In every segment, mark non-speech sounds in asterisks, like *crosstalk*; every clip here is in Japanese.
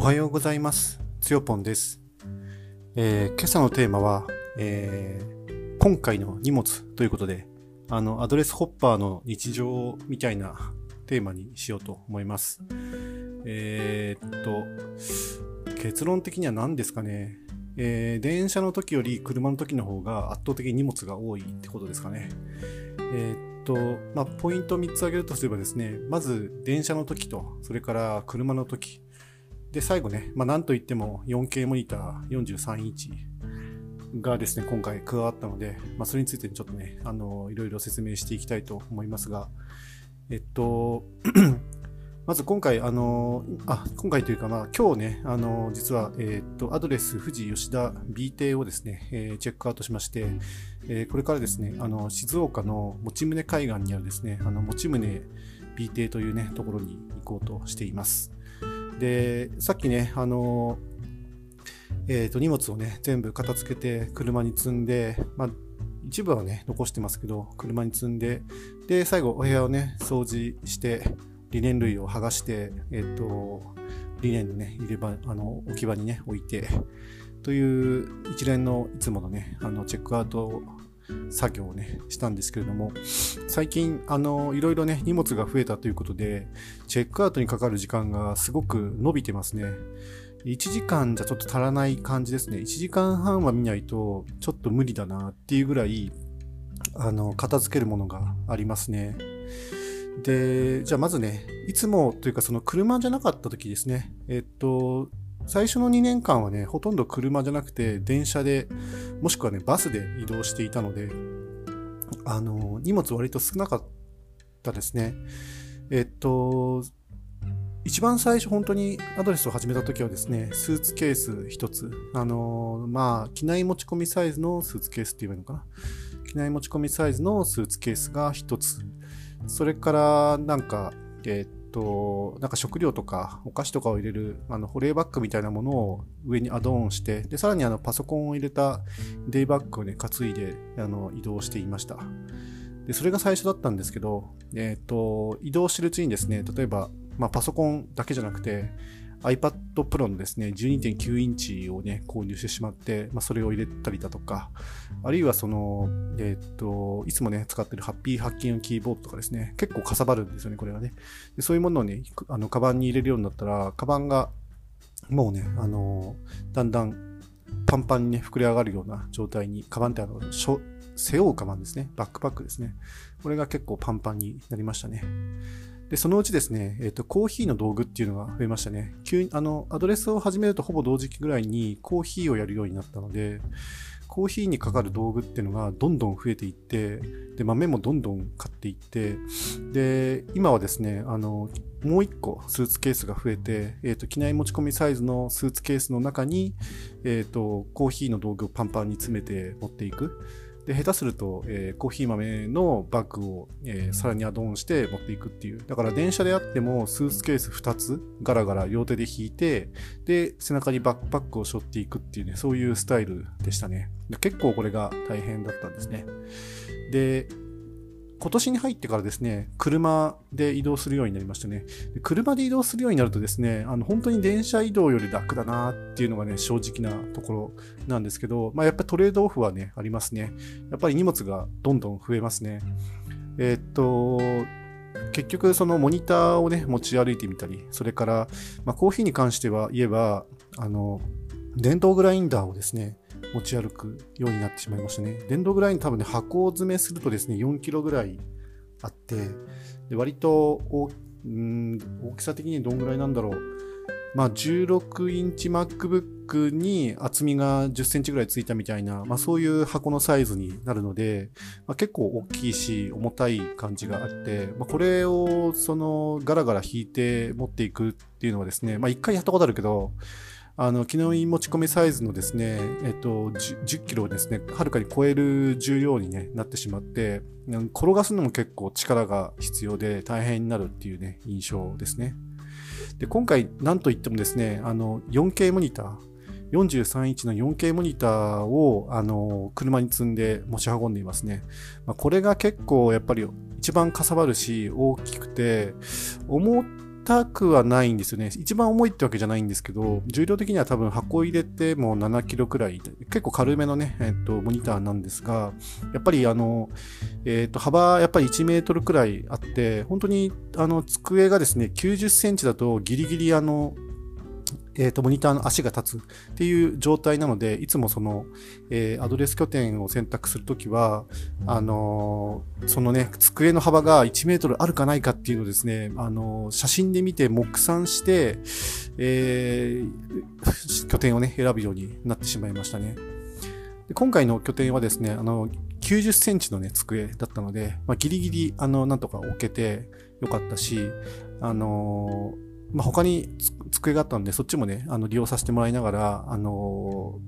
おはようございます。つよぽんです。えー今朝のテーマは、えー今回の荷物ということで、あの、アドレスホッパーの日常みたいなテーマにしようと思います。えーっと、結論的には何ですかね。えー電車の時より車の時の方が圧倒的に荷物が多いってことですかね。えーっと、まあ、ポイントを3つ挙げるとすればですね、まず電車の時と、それから車の時、で、最後ね、まあ、なんといっても 4K モニター43インチがですね、今回加わったので、まあ、それについてちょっとね、あの、いろいろ説明していきたいと思いますが、えっと、*clears throat* まず今回、あの、あ、今回というか、まあ、今日ね、あの、実は、えっと、アドレス富士吉田 B 邸をですね、えーチェックアウトしまして、えーこれからですね、あの、静岡の用宗海岸にあるですね、あの、用宗 B 邸というね、ところに行こうとしています。で、さっきね、あの、えっ、と、荷物をね、全部片付けて車に積んで、まあ、一部はね、残してますけど、車に積んで、で、最後、お部屋をね、掃除して、リネン類を剥がして、えっ、と、リネンのね、入れ場、あの、置き場にね、置いて、という一連のいつものね、あの、チェックアウト作業をね、したんですけれども、最近、あの、いろいろね、荷物が増えたということで、チェックアウトにかかる時間がすごく伸びてますね。1時間じゃちょっと足らない感じですね。1時間半は見ないとちょっと無理だなっていうぐらい、あの、片付けるものがありますね。で、じゃあまずね、いつもというかその車じゃなかった時ですね。えっと、最初の2年間はね、ほとんど車じゃなくて電車で、もしくはね、バスで移動していたので、あの、荷物割と少なかったですね。えっと、一番最初本当にアドレスを始めた時はですね、スーツケース一つ。あのまあ、機内持ち込みサイズのスーツケースって言えばいいのかな。機内持ち込みサイズのスーツケースが一つ。それから、なんか、えーっと、なんか食料とかお菓子とかを入れる、あの、保冷バッグみたいなものを上にアドオンして、で、さらにあの、パソコンを入れたデイバッグをね、担いで、あの、移動していました。で、それが最初だったんですけど、えっ、と、移動してるうちにですね、例えば、まあ、パソコンだけじゃなくて、iPad Pro のですね、12.9インチをね、購入してしまって、まあ、それを入れたりだとか、あるいはその、えっ、と、いつもね、使ってるハッピーハッキングキーボードとかですね、結構かさばるんですよね、これがね。でそういうものをね、あの、カバンに入れるようになったら、カバンが、もうね、あの、だんだんパンパンにね、膨れ上がるような状態に、カバンってあの、背負うカバンですね。バックパックですね。これが結構パンパンになりましたね。で、そのうちですね、えっ、と、コーヒーの道具っていうのが増えましたね。急に、あの、アドレスを始めるとほぼ同時期ぐらいにコーヒーをやるようになったので、コーヒーにかかる道具っていうのがどんどん増えていって、で、豆もどんどん買っていって、で、今はですね、あの、もう一個スーツケースが増えて、えっ、と、機内持ち込みサイズのスーツケースの中に、えっ、と、コーヒーの道具をパンパンに詰めて持っていく。で、下手すると、えーコーヒー豆のバッグを、えーさらにアドオンして持っていくっていう。だから電車であってもスーツケース2つガラガラ両手で引いて、で、背中にバックパックを背負っていくっていうね、そういうスタイルでしたね。で結構これが大変だったんですね。で、今年に入ってからですね、車で移動するようになりましたね。で車で移動するようになるとですね、あの本当に電車移動より楽だなっていうのがね、正直なところなんですけど、まあ、やっぱりトレードオフはね、ありますね。やっぱり荷物がどんどん増えますね。えーっと、結局そのモニターをね、持ち歩いてみたり、それから、まあ、コーヒーに関しては言えば、あの、電動グラインダーをですね、持ち歩くようになってしまいましたね。電動グラインダー多分ね、箱詰めするとですね、4キロぐらいあって、で割と大ん大きさ的にどんぐらいなんだろう。まあ、16インチ MacBook に厚みが10センチぐらいついたみたいな、まあ、そういう箱のサイズになるので、まあ、結構大きいし重たい感じがあって、まあ、これをそのガラガラ引いて持っていくっていうのはですね、まあ、一回やったことあるけど、あの、機能持ち込みサイズのですね、えっと、10, 10キロをですね、はるかに超える重量に、ね、なってしまって、転がすのも結構力が必要で大変になるっていうね、印象ですね。で、今回、なんといってもですね、あの、4K モニター、43インチの 4K モニターを、あの、車に積んで持ち運んでいますね。まあ、これが結構やっぱり一番かさばるし、大きくて、思ったくはないんですよね。一番重いってわけじゃないんですけど、重量的には多分箱入れても7キロくらい、結構軽めのね、えっと、モニターなんですが、やっぱりあの、えっと、幅やっぱり1メートルくらいあって、本当にあの、机がですね、90センチだとギリギリあの、え、ー、と、モニターの足が立つっていう状態なので、いつもその、えー、アドレス拠点を選択するときは、あのー、そのね、机の幅が1メートルあるかないかっていうのをですね、あの写真で見て目算して、え拠点をね、選ぶようになってしまいましたね。で今回の拠点はですね、あの、90センチのね、机だったので、まあ、ギリギリ、あの、なんとか置けてよかったし、あのまあ、他に机があったんで、そっちもね、あの利用させてもらいながら、あの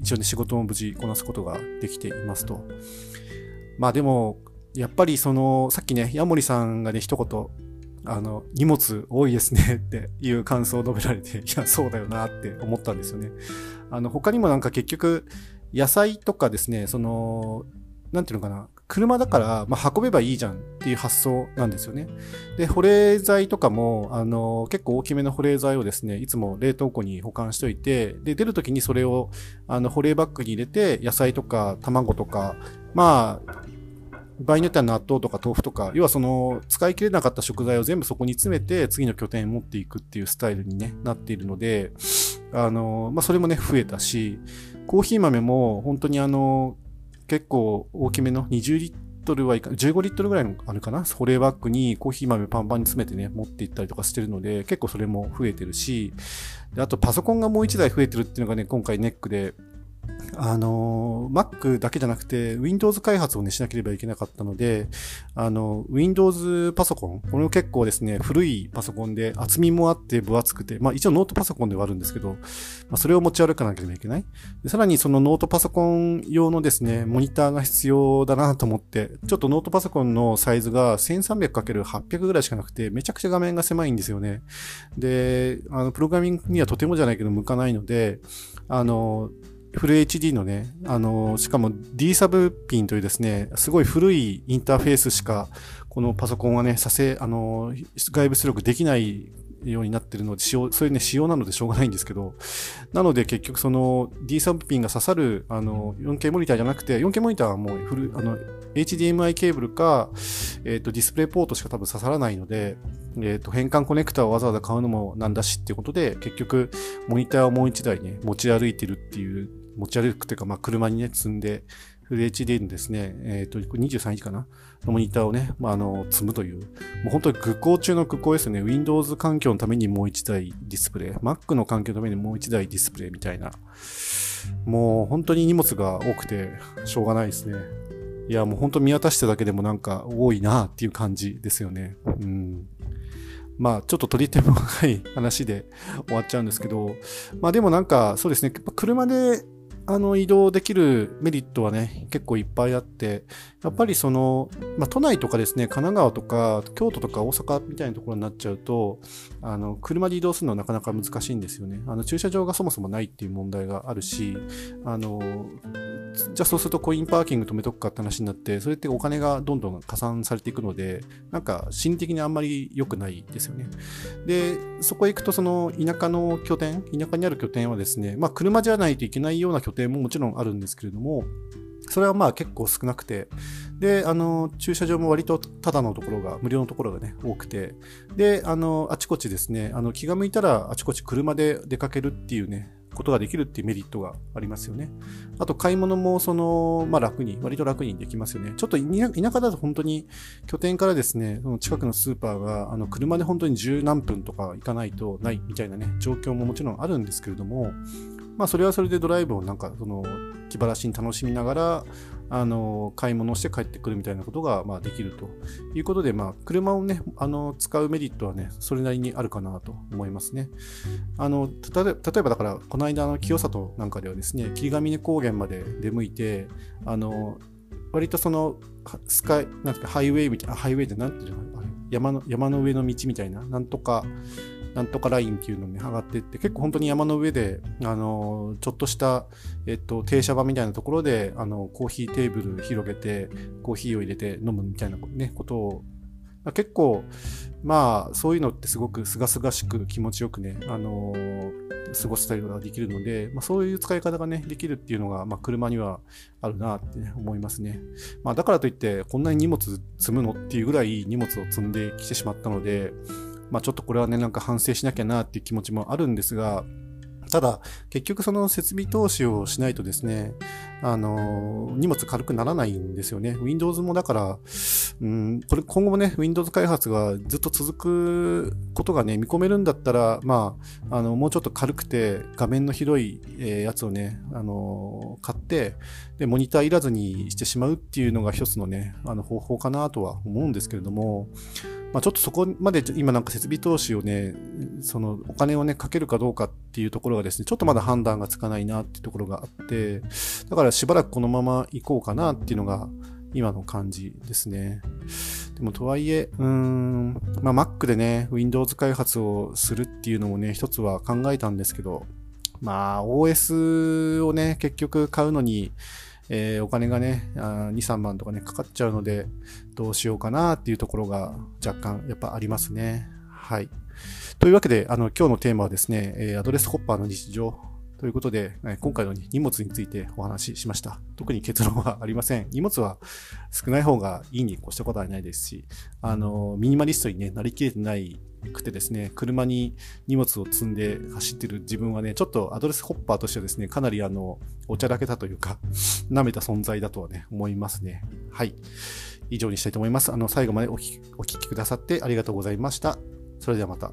ー、一応ね、仕事も無事こなすことができていますと。まあでも、やっぱりその、さっきね、ヤモリさんがね、一言、あの、荷物多いですね *laughs* っていう感想を述べられて、いや、そうだよなって思ったんですよね。あの、他にもなんか結局、野菜とかですね、その、なんていうのかな、車だから、まあ、運べばいいじゃんっていう発想なんですよね。で、保冷剤とかも、あの、結構大きめの保冷剤をですね、いつも冷凍庫に保管しておいて、で、出るときにそれを、あの、保冷バッグに入れて、野菜とか卵とか、まあ、場合によっては納豆とか豆腐とか、要はその使い切れなかった食材を全部そこに詰めて次の拠点に持っていくっていうスタイルに、ね、なっているので、あの、まあ、それもね、増えたし、コーヒー豆も本当にあの、結構大きめの20リットルはいか、15リットルぐらいのあるかな？保冷バッグにコーヒー豆パンパンに詰めてね、持っていったりとかしてるので、結構それも増えてるし、あとパソコンがもう1台増えてるっていうのがね、今回ネックで、あの、Mac だけじゃなくて、Windows 開発をね、しなければいけなかったので、あの、Windows パソコン、これも結構ですね、古いパソコンで厚みもあって分厚くて、まあ一応ノートパソコンではあるんですけど、まあ、それを持ち歩かなければいけないで。さらにそのノートパソコン用のですね、モニターが必要だなと思って、ちょっとノートパソコンのサイズが 1300×800 ぐらいしかなくて、めちゃくちゃ画面が狭いんですよね。で、あの、プログラミングにはとてもじゃないけど向かないので、あの、フル HD のね、あの、しかも D サブピンというですね、すごい古いインターフェースしか、このパソコンはね、させ、あの、外部出力できないようになってるので、仕様、そういうね、仕様なのでしょうがないんですけど、なので結局その D サブピンが刺さる、あの、4K モニターじゃなくて、4K モニターはもうフル、あの、HDMI ケーブルか、えっ、ー、と、ディスプレイポートしか多分刺さらないので、えっ、ー、と、変換コネクタをわざわざ買うのもなんだしっていうことで、結局、モニターをもう一台ね、持ち歩いてるっていう持ち歩くというか、まあ、車にね、積んで、フル HD のですね、えっ、ー、と、23インチかなのモニターをね、まあ、あの、積むという、もう本当に愚行中の愚行ですね。Windows 環境のためにもう一台ディスプレイ、Mac の環境のためにもう一台ディスプレイみたいな。もう本当に荷物が多くて、しょうがないですね。いや、もう本当見渡しただけでもなんか多いなっていう感じですよね。うん。まあ、ちょっと取り手も深い話で終わっちゃうんですけど、まあでもなんか、そうですね、車であの移動できるメリットはね、結構いっぱいあって、やっぱりその、まあ、都内とかですね、神奈川とか京都とか大阪みたいなところになっちゃうと、あの、車で移動するのはなかなか難しいんですよね。あの、駐車場がそもそもないっていう問題があるし、あの、じゃあそうするとコインパーキング止めとくかって話になって、それってお金がどんどん加算されていくので、なんか心理的にあんまり良くないですよね。で、そこへ行くとその田舎の拠点、田舎にある拠点はですね、まあ車じゃないといけないような拠点ももちろんあるんですけれども、それはまあ結構少なくて、で、あの、駐車場も割とただのところが、無料のところがね、多くて、で、あの、あちこちですね、あの、気が向いたらあちこち車で出かけるっていうね、ことができるっていうメリットがありますよね。あと買い物もその、まあ楽に、割と楽にできますよね。ちょっと田舎だと本当に拠点からですね、その近くのスーパーが、あの車で本当に十何分とか行かないとないみたいなね、状況ももちろんあるんですけれども、まあそれはそれでドライブをなんかその気晴らしに楽しみながら、あの、買い物をして帰ってくるみたいなことが、まあできるということで、まあ車をね、あの、使うメリットはね、それなりにあるかなと思いますね。あの、例えばだから、この間の清里なんかではですね、霧ヶ峰高原まで出向いて、あの、割とその、スカイ、なんていうか、ハイウェイみたいな、ハイウェイでなんていうの山の、山の上の道みたいな、なんとか、なんとかラインっていうのに上がっていって、結構本当に山の上で、あの、ちょっとした、えっと、停車場みたいなところで、あの、コーヒーテーブル広げて、コーヒーを入れて飲むみたいなね、ことを結構、まあ、そういうのってすごく清々しく気持ちよくね、あのー、過ごしたりができるので、まあ、そういう使い方がね、できるっていうのが、まあ、車にはあるなって、思いますね。まあ、だからといって、こんなに荷物積むのっていうぐらい荷物を積んできてしまったので、まあ、ちょっとこれはね、なんか反省しなきゃなっていう気持ちもあるんですが、ただ、結局その設備投資をしないとですね、あの、荷物軽くならないんですよね。Windows もだから、うん、これ今後もね、Windows 開発がずっと続くことがね、見込めるんだったら、まあ、あの、もうちょっと軽くて画面の広い、えー、やつをね、あの、買って、で、モニターいらずにしてしまうっていうのが一つのね、あの方法かなとは思うんですけれども、まあ、ちょっとそこまで今なんか設備投資をね、そのお金をね、かけるかどうかっていうところがですね、ちょっとまだ判断がつかないなっていうところがあって、だからしばらくこのまま行こうかなっていうのが今の感じですね。でもとはいえ、うーん、まあ Mac でね、Windows 開発をするっていうのもね、一つは考えたんですけど、まあ OS をね、結局買うのに、えー、お金がね、2、3万とかね、かかっちゃうので、どうしようかなっていうところが若干やっぱありますね。はい。というわけで、あの、今日のテーマはですね、えアドレスホッパーの日常ということで、今回の荷物についてお話ししました。特に結論はありません。荷物は少ない方がいいに越したことはないですし、あの、ミニマリストに、ね、なりきれてないくてですね、車に荷物を積んで走ってる自分はね、ちょっとアドレスホッパーとしてはですね、かなりあの、おちゃらけたというか、*laughs* 舐めた存在だとはね、思いますね。はい。以上にしたいと思います。あの、最後までお聞きくださってありがとうございました。それではまた。